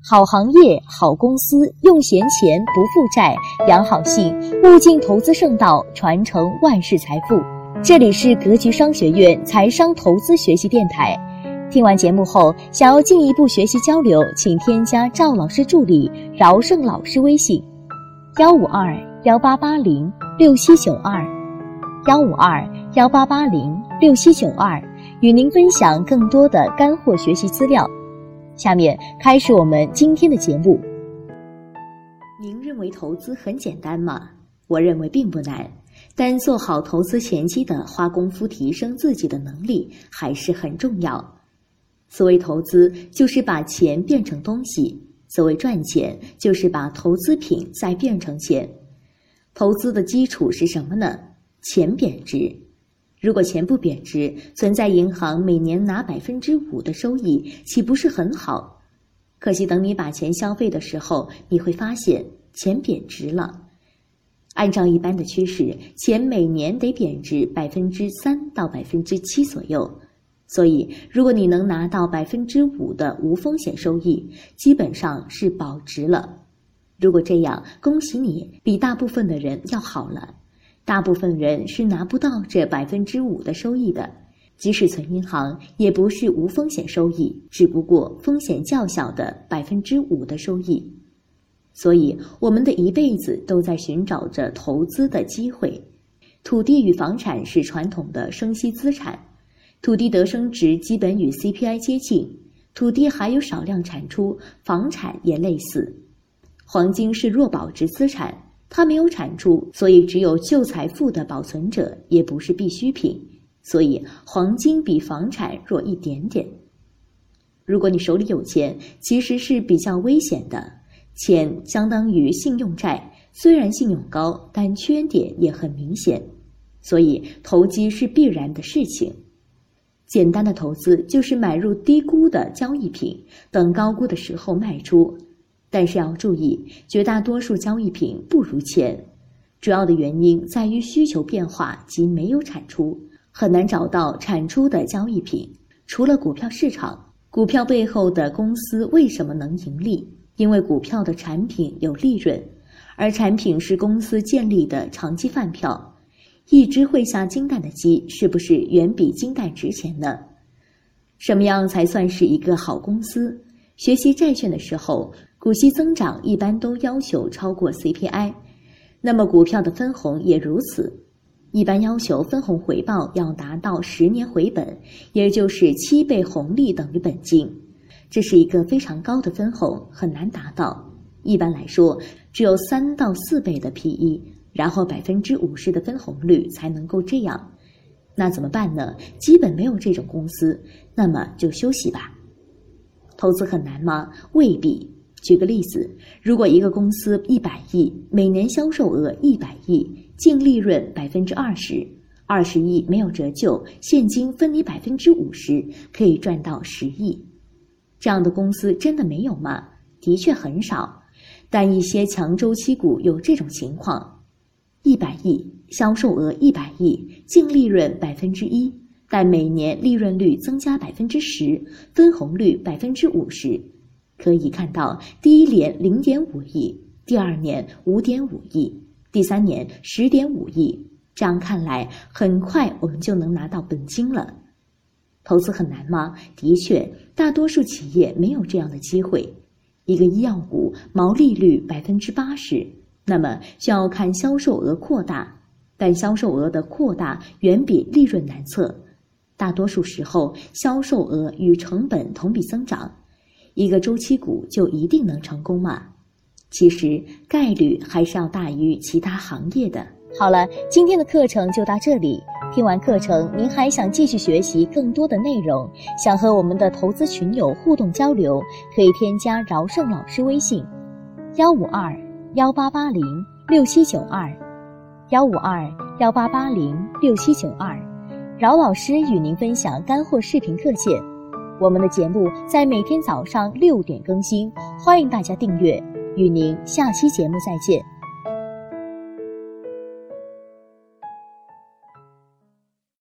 好行业、好公司，用闲钱不负债，养好性，物尽投资圣道，传承万世财富。这里是格局商学院财商投资学习电台。听完节目后，想要进一步学习交流，请添加赵老师助理饶胜老师微信：幺五二幺八八零六七九二，幺五二幺八八零六七九二，与您分享更多的干货学习资料。下面开始我们今天的节目。您认为投资很简单吗？我认为并不难，但做好投资前期的花功夫，提升自己的能力还是很重要。所谓投资，就是把钱变成东西；所谓赚钱，就是把投资品再变成钱。投资的基础是什么呢？钱贬值。如果钱不贬值，存在银行每年拿百分之五的收益，岂不是很好？可惜等你把钱消费的时候，你会发现钱贬值了。按照一般的趋势，钱每年得贬值百分之三到百分之七左右。所以，如果你能拿到百分之五的无风险收益，基本上是保值了。如果这样，恭喜你，比大部分的人要好了。大部分人是拿不到这百分之五的收益的，即使存银行，也不是无风险收益，只不过风险较小的百分之五的收益。所以，我们的一辈子都在寻找着投资的机会。土地与房产是传统的生息资产，土地得升值基本与 CPI 接近，土地还有少量产出，房产也类似。黄金是弱保值资产。它没有产出，所以只有旧财富的保存者，也不是必需品，所以黄金比房产弱一点点。如果你手里有钱，其实是比较危险的，钱相当于信用债，虽然信用高，但缺点也很明显，所以投机是必然的事情。简单的投资就是买入低估的交易品，等高估的时候卖出。但是要注意，绝大多数交易品不如钱，主要的原因在于需求变化及没有产出，很难找到产出的交易品。除了股票市场，股票背后的公司为什么能盈利？因为股票的产品有利润，而产品是公司建立的长期饭票。一只会下金蛋的鸡，是不是远比金蛋值钱呢？什么样才算是一个好公司？学习债券的时候。股息增长一般都要求超过 CPI，那么股票的分红也如此，一般要求分红回报要达到十年回本，也就是七倍红利等于本金，这是一个非常高的分红，很难达到。一般来说，只有三到四倍的 PE，然后百分之五十的分红率才能够这样。那怎么办呢？基本没有这种公司，那么就休息吧。投资很难吗？未必。举个例子，如果一个公司一百亿，每年销售额一百亿，净利润百分之二十，二十亿没有折旧，现金分你百分之五十，可以赚到十亿。这样的公司真的没有吗？的确很少，但一些强周期股有这种情况：一百亿销售额一百亿，净利润百分之一，但每年利润率增加百分之十，分红率百分之五十。可以看到，第一年零点五亿，第二年五点五亿，第三年十点五亿。这样看来，很快我们就能拿到本金了。投资很难吗？的确，大多数企业没有这样的机会。一个医药股毛利率百分之八十，那么需要看销售额扩大，但销售额的扩大远比利润难测。大多数时候，销售额与成本同比增长。一个周期股就一定能成功吗？其实概率还是要大于其他行业的。好了，今天的课程就到这里。听完课程，您还想继续学习更多的内容，想和我们的投资群友互动交流，可以添加饶胜老师微信：幺五二幺八八零六七九二，幺五二幺八八零六七九二。饶老师与您分享干货视频课件。我们的节目在每天早上六点更新，欢迎大家订阅。与您下期节目再见。